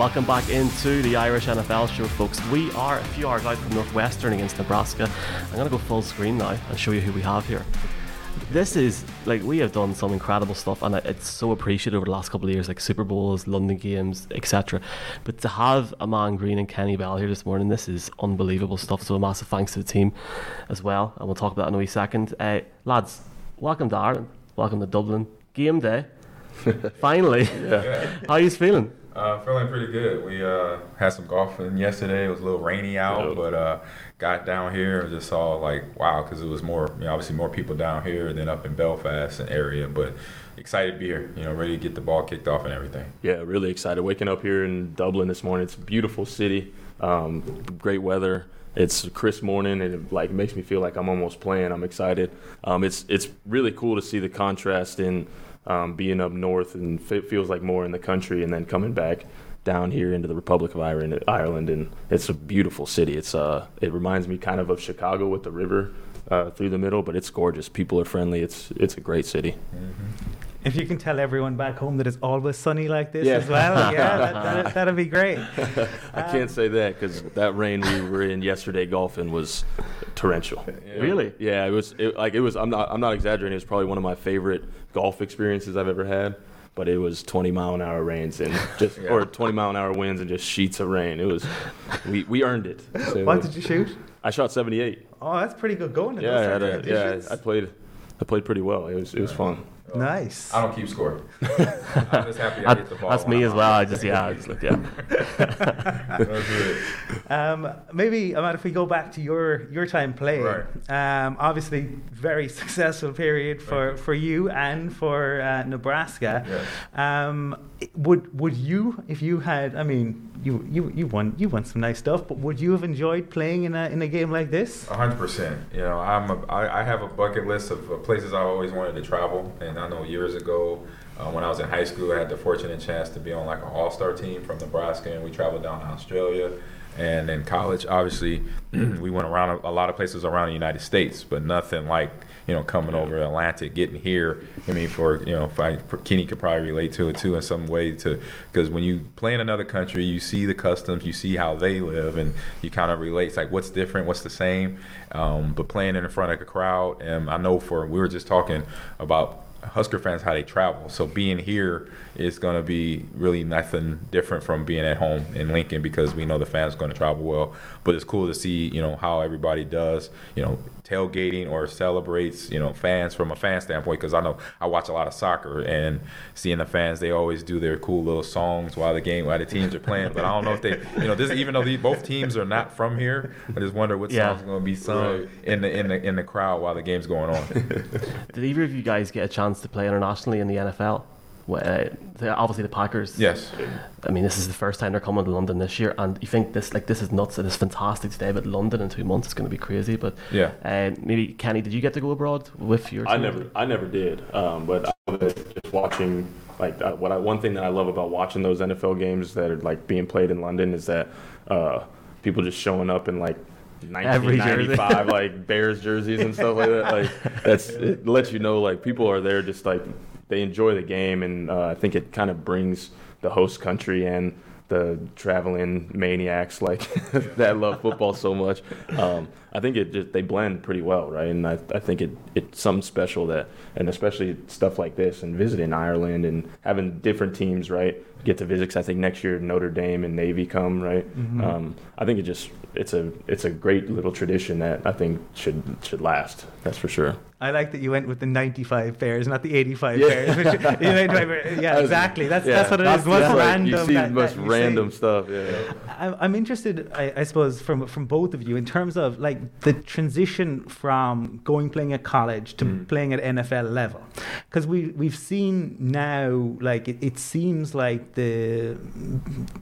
Welcome back into the Irish NFL show, folks. We are a few hours out from Northwestern against Nebraska. I'm going to go full screen now and show you who we have here. This is like we have done some incredible stuff, and it's so appreciated over the last couple of years, like Super Bowls, London Games, etc. But to have Ahman Green and Kenny Bell here this morning, this is unbelievable stuff. So a massive thanks to the team as well, and we'll talk about that in a wee second. Uh, lads, welcome to Ireland, welcome to Dublin. Game day, finally. Yeah. How are you feeling? Uh, feeling pretty good. We uh, had some golfing yesterday. It was a little rainy out, but uh, got down here and just saw like wow, because it was more, you know, obviously more people down here than up in Belfast and area. But excited to be here. You know, ready to get the ball kicked off and everything. Yeah, really excited. Waking up here in Dublin this morning. It's a beautiful city. Um, great weather. It's a crisp morning, and it like makes me feel like I'm almost playing. I'm excited. Um, it's it's really cool to see the contrast in um, being up north and it feels like more in the country, and then coming back down here into the Republic of Ireland, Ireland, and it's a beautiful city. It's uh, it reminds me kind of of Chicago with the river uh, through the middle, but it's gorgeous. People are friendly. It's it's a great city. Mm-hmm. If you can tell everyone back home that it's always sunny like this Yeah. as well, yeah, that, that, that'd be great. I can't say that because that rain we were in yesterday golfing was torrential. Really? Yeah, it was it, like it was. I'm not. I'm not exaggerating. It was probably one of my favorite golf experiences I've ever had. But it was 20 mile an hour rains and just Yeah. or 20 mile an hour winds and just sheets of rain. It was we, we earned it. So What did you shoot? I shot 78. Oh, that's pretty good going. in Yeah, I a, yeah. I played. I played pretty well. It was it was fun. Nice. I don't keep score. I'm just happy I That- hit the ball. that's me I'm as well. I just yeah, I just look yeah. Um, maybe, Ahman, if we go back to your your time playing, um, obviously very successful period for, for you and for uh, Nebraska. Yes. Um, would would you, if you had, I mean, you you you won you won some nice stuff, but would you have enjoyed playing in a in a game like this? A hundred percent. You know, I'm a, I, I have a bucket list of places i've always wanted to travel, and I know years ago uh, when I was in high school, I had the fortunate chance to be on like an all-star team from Nebraska, and we traveled down to Australia. And in college, obviously, we went around a, a lot of places around the United States, but nothing like you know coming over the Atlantic, getting here. I mean, for you know, if I, for Kenny could probably relate to it too in some way, to because when you play in another country, you see the customs, you see how they live, and you kind of relate. It's like what's different, what's the same. Um, but playing in front of a crowd, and I know for we were just talking about Husker fans how they travel. So being here is going to be really nothing different from being at home in Lincoln because we know the fans going to travel well. But it's cool to see you know how everybody does you know tailgating or celebrates you know fans from a fan standpoint because I know I watch a lot of soccer and seeing the fans they always do their cool little songs while the game while the teams are playing. But I don't know if they you know this even though these, both teams are not from here, I just wonder what Yeah. songs are going to be sung in the in the in the crowd while the game's going on. Did either of you guys get a chance to play internationally in the NFL? Well, Uh, the- obviously the Packers. yes. I mean, this is the first time they're coming to London this year, and you think this like this is nuts. It is fantastic today, but London in two months is going to be crazy. But Yeah. uh, maybe Kenny, did you get to go abroad with your? I team? never, I never did. Um, but I love it just watching, like, uh, what I one thing that I love about watching those NFL games that are like being played in London is that uh, people just showing up in like. Every jersey. 1995 like Bears jerseys and stuff like that. Like that's it lets you know like people are there just like they enjoy the game and uh, I think it kind of brings the host country and the traveling maniacs like that love football so much. Um, I think it just they blend pretty well, right? And I, I think it it's something special that, and especially stuff like this and visiting Ireland and having different teams, right? Get to visit. 'cause I think next year Notre Dame and Navy come, right? Um, I think it just it's a it's a great little tradition that I think should should last. That's for sure. I like that you went with the 95 Bears, not the 85 Yeah. Bears. Which, yeah, exactly. That's yeah, that's what it is. That's random? You see that- most that random see. stuff. Yeah. I'm I'm interested, I, I suppose, from from both of you in terms of like the transition from going playing at college to Mm. playing at NFL level, because we we've seen now like it, it seems like the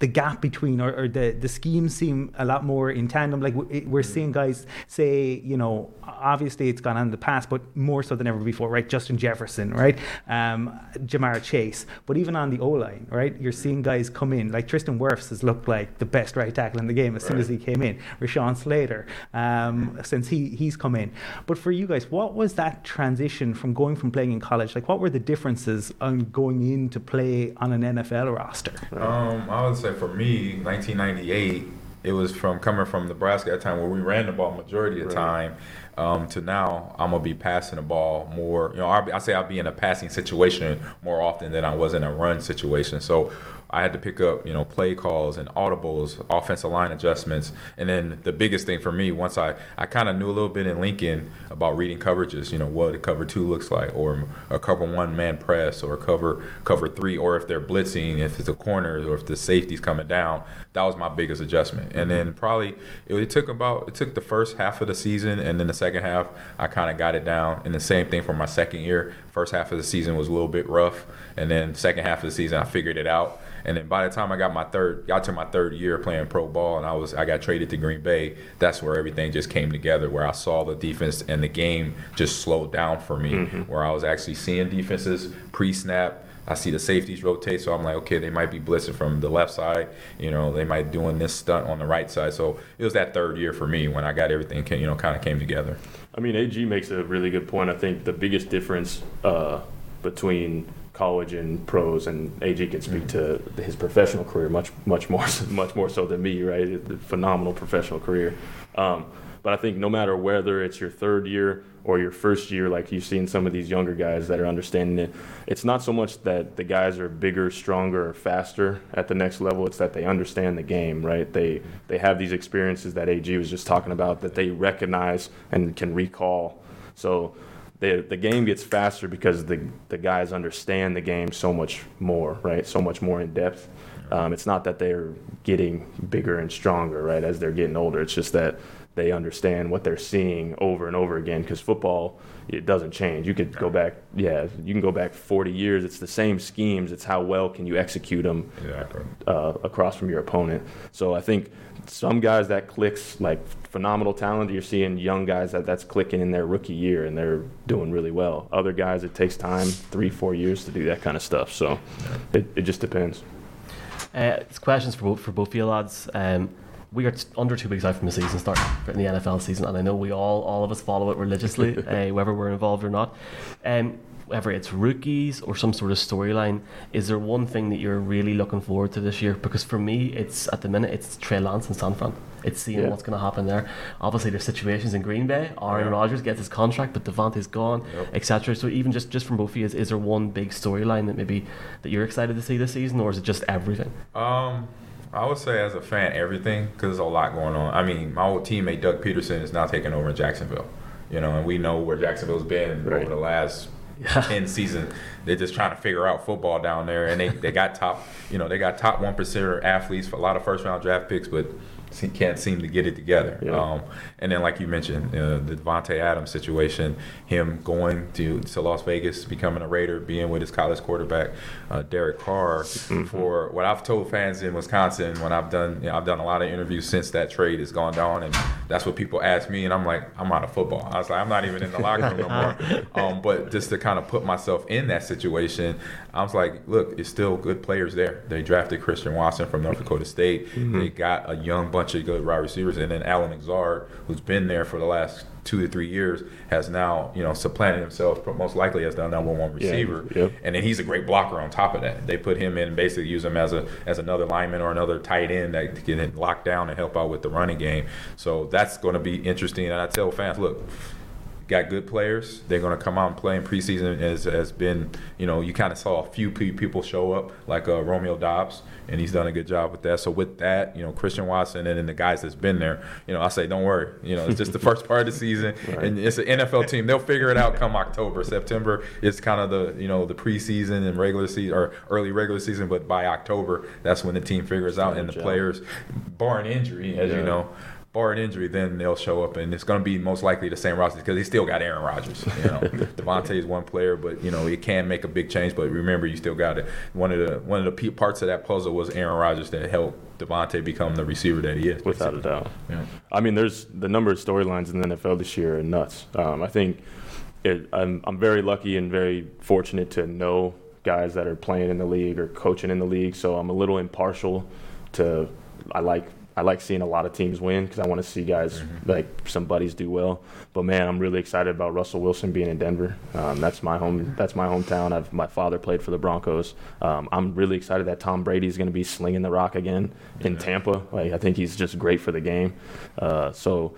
the gap between or, or the the schemes seem a lot more in tandem. Like we're seeing guys say, you know, obviously it's gone on in the past, but more so than ever before, right? Justin Jefferson, right? Um, Ja'Marr Chase, but even on the O line, right? You're seeing guys come in like Tristan Wirfs has looked like the best right tackle in the game as soon as he came in. Rashawn Slater, um, um, since he he's come in. But for you guys, what was that transition from going from playing in college? Like, what were the differences on going in to play on an NFL roster? Um, I would say for me, 1998, it was from coming from Nebraska at a time where we ran the ball majority of the Right. time. Um, to now, I'm gonna be passing the ball more. You know, I, I say I'll be in a passing situation more often than I was in a run situation. So I had to pick up, you know, play calls and audibles, offensive line adjustments, and then the biggest thing for me, once I, I kind of knew a little bit in Lincoln about reading coverages, you know, what a cover two looks like, or a cover one man press, or cover cover three, or if they're blitzing, if it's a corner, or if the safety's coming down. That was my biggest adjustment, and then mm-hmm. probably it, it took about it took the first half of the season, and then the second half I kind of got it down, and the same thing for my second year. First half of the season was a little bit rough, and then second half of the season I figured it out. And then by the time I got my third, got to my third year playing pro ball, and I was I got traded to Green Bay. That's where everything just came together. Where I saw the defense and the game just slowed down for me. Mm-hmm. Where I was actually seeing defenses pre-snap. I see the safeties rotate, so I'm like, okay, they might be blitzing from the left side. You know, they might doing this stunt on the right side. So it was that third year for me when I got everything, you know, kind of came together. I mean, AG makes a really good point. I think the biggest difference uh, between college and pros, and AG can speak to his professional career much, much more, much more so than me. Right, phenomenal professional career. Um, but I think no matter whether it's your third year or your first year, like you've seen some of these younger guys that are understanding it, it's not so much that the guys are bigger, stronger, or faster at the next level. It's that they understand the game, right? They they have these experiences that AG was just talking about that they recognize and can recall. So the the game gets faster because the the guys understand the game so much more, right? So much more in depth. Um, it's not that they're getting bigger and stronger, right, as they're getting older. It's just that they understand what they're seeing over and over again. Because football, it doesn't change. You could go back, yeah, you can go back 40 years. It's the same schemes. It's how well can you execute them Exactly. uh, across from your opponent. So I think some guys that clicks like phenomenal talent. You're seeing young guys that that's clicking in their rookie year and they're doing really well. Other guys, it takes time, three, four years to do that kind of stuff. So it, it just depends. Uh, it's questions for both for both of you lads. Um, we are under two weeks out from the season start in the NFL season, and I know we all all of us follow it religiously, uh, whether we're involved or not. Um, whether it's rookies or some sort of storyline, is there one thing that you're really looking forward to this year? Because for me, it's at the minute it's Trey Lance and San Fran. It's seeing Yeah. what's going to happen there. Obviously, there's situations in Green Bay. Aaron Yeah. Rodgers gets his contract, but Davante's gone, Yep. etc. So even just just from both of you, is, is there one big storyline that maybe that you're excited to see this season, or is it just everything? Um, I would say as a fan, everything because there's a lot going on. I mean, my old teammate Doug Pederson is now taking over in Jacksonville. You know, and we know where Jacksonville's been Right. over the last Yeah. ten seasons. They're just trying to figure out football down there, and they, they got top. You know, they got top one percenter athletes for a lot of first round draft picks, but can't seem to get it together. Yeah. Um, and then, like you mentioned, uh, the Davante Adams situation, him going to, to Las Vegas, becoming a Raider, being with his college quarterback, uh, Derek Carr. For what I've told fans in Wisconsin, when I've done, you know, I've done a lot of interviews since that trade has gone down, and that's what people ask me, and I'm like, I'm out of football. I was like, I'm not even in the locker room no more. Um, but just to kind of put myself in that situation, I was like, look, it's still good players there. They drafted Christian Watson from North Dakota State. They got a young bunch of good wide receivers, and then Allen Lazard, who's been there for the last two to three years, has now you know supplanted himself most likely as the number one Yeah, receiver. yep. And then he's a great blocker on top of that. They put him in and basically use him as a as another lineman or another tight end that can locked down and help out with the running game. So that's going to be interesting. And I tell fans, look, got good players. They're going to come out and play in preseason. As has been, you know, you kind of saw a few people show up, like uh, Romeo Doubs, and he's done a good job with that. So with that, you know, Christian Watson and then the guys that's been there, you know, I say, don't worry. You know, it's just the first part of the season, and it's an NFL team. They'll figure it out come October, September. It's kind of the you know the preseason and regular season or early regular season, but by October, that's when the team figures out and the players, barring injury, as you know barring injury, then they'll show up, and it's going to be most likely the same roster because they still got Aaron Rodgers. You know, Davante is one player, but you know it can make a big change. But remember, you still got it. One of the one of the parts of that puzzle was Aaron Rodgers that helped Davante become the receiver that he is. without a doubt. Yeah. I mean, there's the number of storylines in the NFL this year are nuts. Um, I think it, I'm I'm very lucky and very fortunate to know guys that are playing in the league or coaching in the league. So I'm a little impartial to I like I like seeing a lot of teams win because I want to see guys Mm-hmm. like some buddies do well. But man, I'm really excited about Russell Wilson being in Denver. Um, that's my home. That's my hometown. I've my father played for the Broncos. Um, I'm really excited that Tom Brady is going to be slinging the rock again in Tampa. Like I think he's just great for the game. Uh, so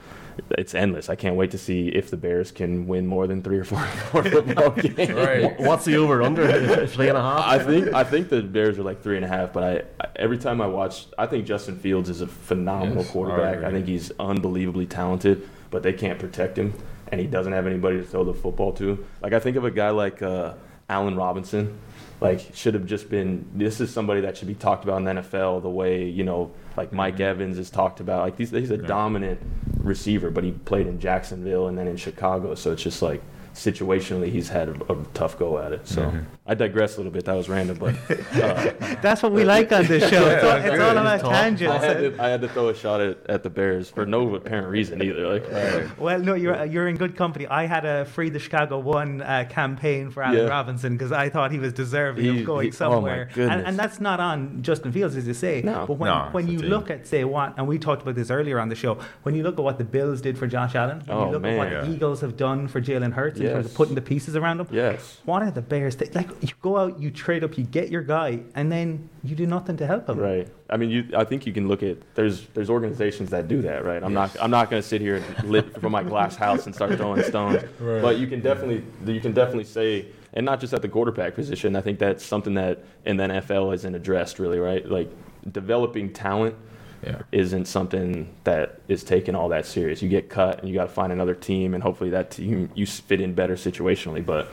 it's endless. I can't wait to see if the Bears can win more than three or four, four football games. Right. What's the over under? Three and a half. I think I think the Bears are like three and a half, but I, I every time I watch, I think Justin Fields is a phenomenal Yes, I quarterback. agree. I think he's unbelievably talented, but they can't protect him, and he doesn't have anybody to throw the football to. Like I think of a guy like uh, Allen Robinson, like should have just been. This is somebody that should be talked about in the NFL the way you know, like Mike Evans is talked about. Like he's he's a Yeah. dominant receiver, but he played in Jacksonville and then in Chicago, so it's just like situationally he's had a, a tough go at it. So Mhm. I digress a little bit. That was random, but uh, That's what we like on this show. it's, all, it's all about Talk. I tangents. had to I had to throw a shot at, at the Bears for no apparent reason either. Like Well, no, you're you're in good company. I had a Free the Chicago One uh, campaign for Allen Yeah. Robinson because I thought he was deserving He- of going he- oh my somewhere. and, goodness. and that's not on Justin Fields, as you say. No. But when, No, when you team. look at, say, what, and we talked about this earlier on the show, when you look at what the Bills did for Josh Allen, when Oh, you look man. at what Yeah. the Eagles have done for Jalen Hurts in terms of putting the pieces around him, yes, what are the Bears? Th- like, you go out, you trade up, you get your guy, and then you do nothing to help him. right. I mean, you. I think you can look at there's there's organizations that do that, right? I'm not I'm not going to sit here and lit from my glass house and start throwing stones, Right. but you can definitely you can definitely say, and not just at the quarterback position. I think that's something that in the NFL isn't addressed really, right? Like developing talent Yeah. isn't something that is taken all that serious. You get cut and you got to find another team, and hopefully that team you fit in better situationally. But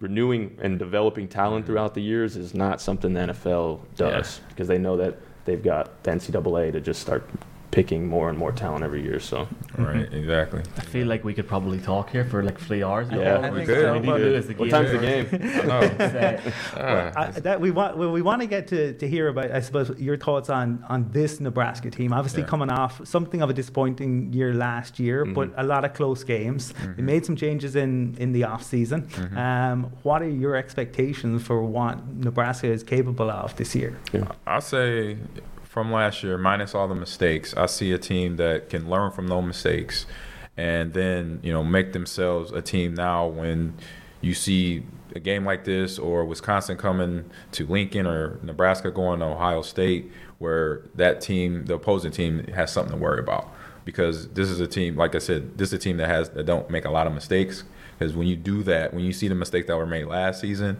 renewing and developing talent mm-hmm. throughout the years is not something the NFL does because they know that they've got the NCAA to just start picking more and more talent every year. So Right. Mm-hmm. Exactly. I feel like we could probably talk here for like three hours. Yeah. I we think could. so, All we need to do is the what time's the game? I know. I, that we want well, we want to get to, to hear about I suppose your thoughts on on this Nebraska team. Obviously Yeah. coming off something of a disappointing year last year, but mm-hmm. a lot of close games. Mm-hmm. They made some changes in in the off season. Um, what are your expectations for what Nebraska is capable of this year? I'll say from last year, minus all the mistakes, I see a team that can learn from those mistakes and then, you know, make themselves a team now when you see a game like this or Wisconsin coming to Lincoln or Nebraska going to Ohio State where that team, the opposing team has something to worry about. Because this is a team, like I said, this is a team that has that don't make a lot of mistakes. Because when you do that, when you see the mistakes that were made last season,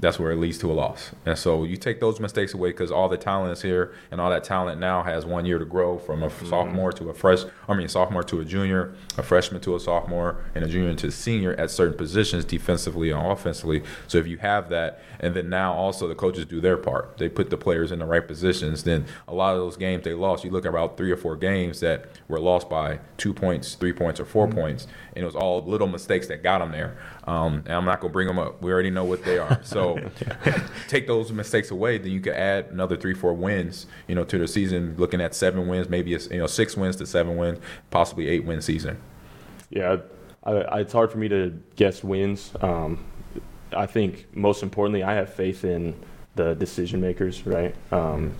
that's where it leads to a loss. And so you take those mistakes away because all the talent is here, and all that talent now has one year to grow from a mm-hmm. sophomore to a fresh. I mean, sophomore to a junior, a freshman to a sophomore, and a junior to a senior at certain positions, defensively and offensively. So if you have that, and then now also the coaches do their part, they put the players in the right positions. Then a lot of those games they lost. You look at about three or four games that were lost by two points, three points, or 4 mm-hmm. points, and it was all little mistakes that got them there. Um, and I'm not gonna bring them up. We already know what they are. So take those mistakes away, then you could add another three, four wins, you know, to the season. Looking at seven wins, maybe it's you know six wins to seven wins, possibly eight win season. Yeah, I, I, it's hard for me to guess wins. Um, I think most importantly, I have faith in the decision makers. Right. Um,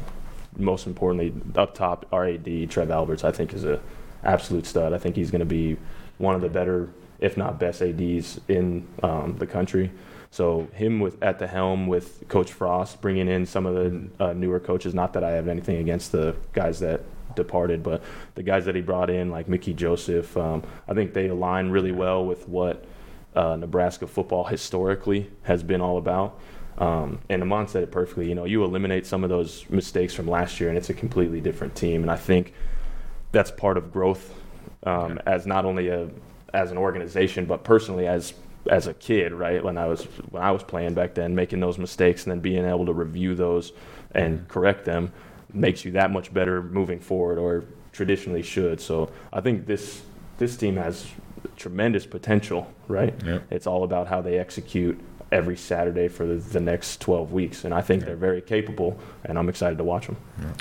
most importantly, up top, RAD Trev Alberts, I think is a absolute stud. I think he's going to be one of the better, if not best, ads in um, the country. So him with at the helm with Coach Frost, bringing in some of the uh, newer coaches. Not that I have anything against the guys that departed, but the guys that he brought in, like Mickey Joseph, um, I think they align really well with what uh, Nebraska football historically has been all about. Um, and Ahman said it perfectly. You know, you eliminate some of those mistakes from last year, and it's a completely different team. And I think that's part of growth um, as not only a as an organization, but personally as as a kid, right? When I was when I was playing back then, making those mistakes and then being able to review those and correct them makes you that much better moving forward, or traditionally should. So I think this this team has tremendous potential, right? Yep. It's all about how they execute every Saturday for the, the next 12 weeks. And I think they're very capable, and I'm excited to watch them.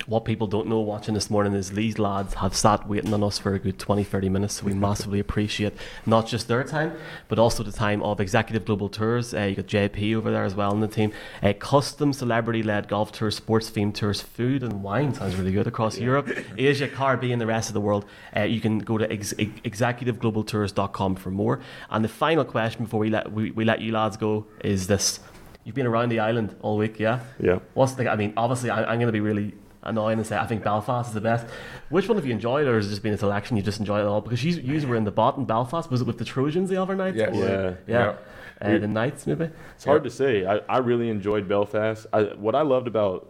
What people don't know watching this morning is these lads have sat waiting on us for a good 20, 30 minutes. So we massively appreciate not just their time, but also the time of Executive Global Tours. Uh, you got JP over there as well in the team. Uh, custom celebrity led golf tours, sports themed tours, food and wine sounds really good across Europe, Asia, Caribbean, the rest of the world. Uh, you can go to ex- executiveglobaltours.com for more. And the final question before we let we, we let you lads go is this: You've been around the island all week, yeah? Yeah. What's the? I mean, obviously, I, I'm going to be really annoying and say I think Belfast is the best. Which one have you enjoyed, or has it just been a selection you just enjoy it all? Because you, you were in the bot in Belfast. Was it with the Trojans the other night? Yes. Or- Yeah. yeah. Yeah. Uh, the Knights, maybe. It's hard to say. I, I really enjoyed Belfast. I, what I loved about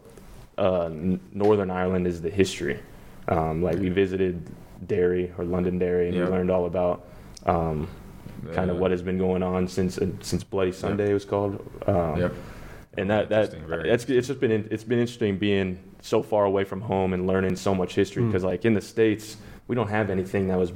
uh, Northern Ireland is the history. Um, like we visited Derry or Londonderry, and Yeah. we learned all about um, kind of what has been going on since uh, since Bloody Sunday it was called. Um, Yep. And that that very it's it's just been in- it's been interesting being so far away from home and learning so much history Mm. because like in the states we don't have anything that was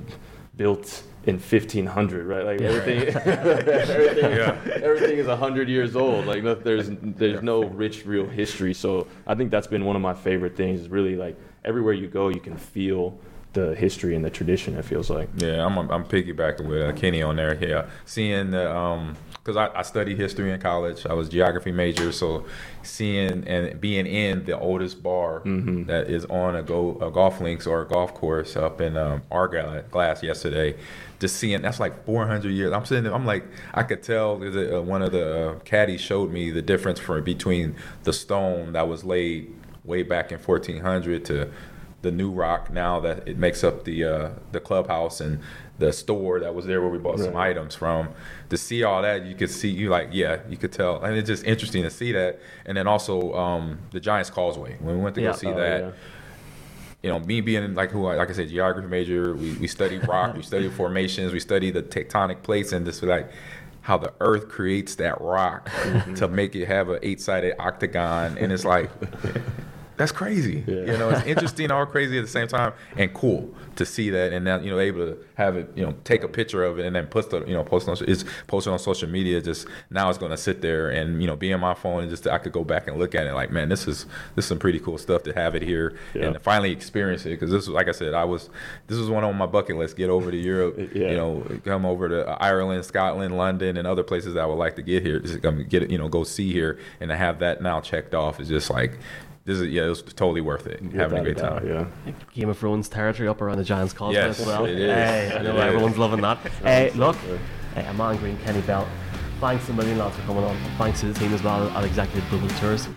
built in 1500 right like everything everything, Yeah. everything is 100 years old like there's there's no rich real history so i think that's been one of my favorite things is really like everywhere you go you can feel the history and the tradition it feels like Yeah, I'm I'm piggybacking with uh, Kenny on there. Yeah, seeing the um, because I, I studied history in college. I was geography major, so seeing and being in the oldest bar that is on a go a golf links or a golf course up in um, Ardglass yesterday. Just seeing that's like 400 years. I'm sitting there. I'm like I could tell uh, one of the uh, caddies showed me the difference for between the stone that was laid way back in 1400 to the new rock now that it makes up the uh, the clubhouse and the store that was there where we bought some items from. To see all that, you could see you like yeah, you could tell, and it's just interesting to see that. And then also um, the Giants Causeway when we went to Yeah. go see Oh, that. yeah. You know, me being like who I like I said, geography major, we, we study rock, we study formations, we study the tectonic plates, and just like how the Earth creates that rock to make it have an eight-sided octagon, and it's like that's crazy. Yeah. You know, it's interesting or crazy at the same time, and cool to see that, and now you know able to have it, you know, take a picture of it and then post it, you know, post it on it's posted on social media. Just now, it's going to sit there and you know be in my phone and just I could go back and look at it. Like, man, this is this is some pretty cool stuff to have it here Yeah. and finally experience it because this was like I said, I was this was one on my bucket list. Get over to Europe, Yeah. you know, come over to Ireland, Scotland, London, and other places that I would like to get here. Just come get it, you know, go see here, and to have that now checked off is just like. This is yeah, it was totally worth it. Having a great doubt, time. yeah Game of Thrones territory up around the Giants Causeway Yes, as well. it is. Hey, I know It is. everyone's loving that. Hey, look, hey, Ahman Green, Kenny Bell. Thanks a million lads for coming on. Thanks to the team as well at Executive Global Tours.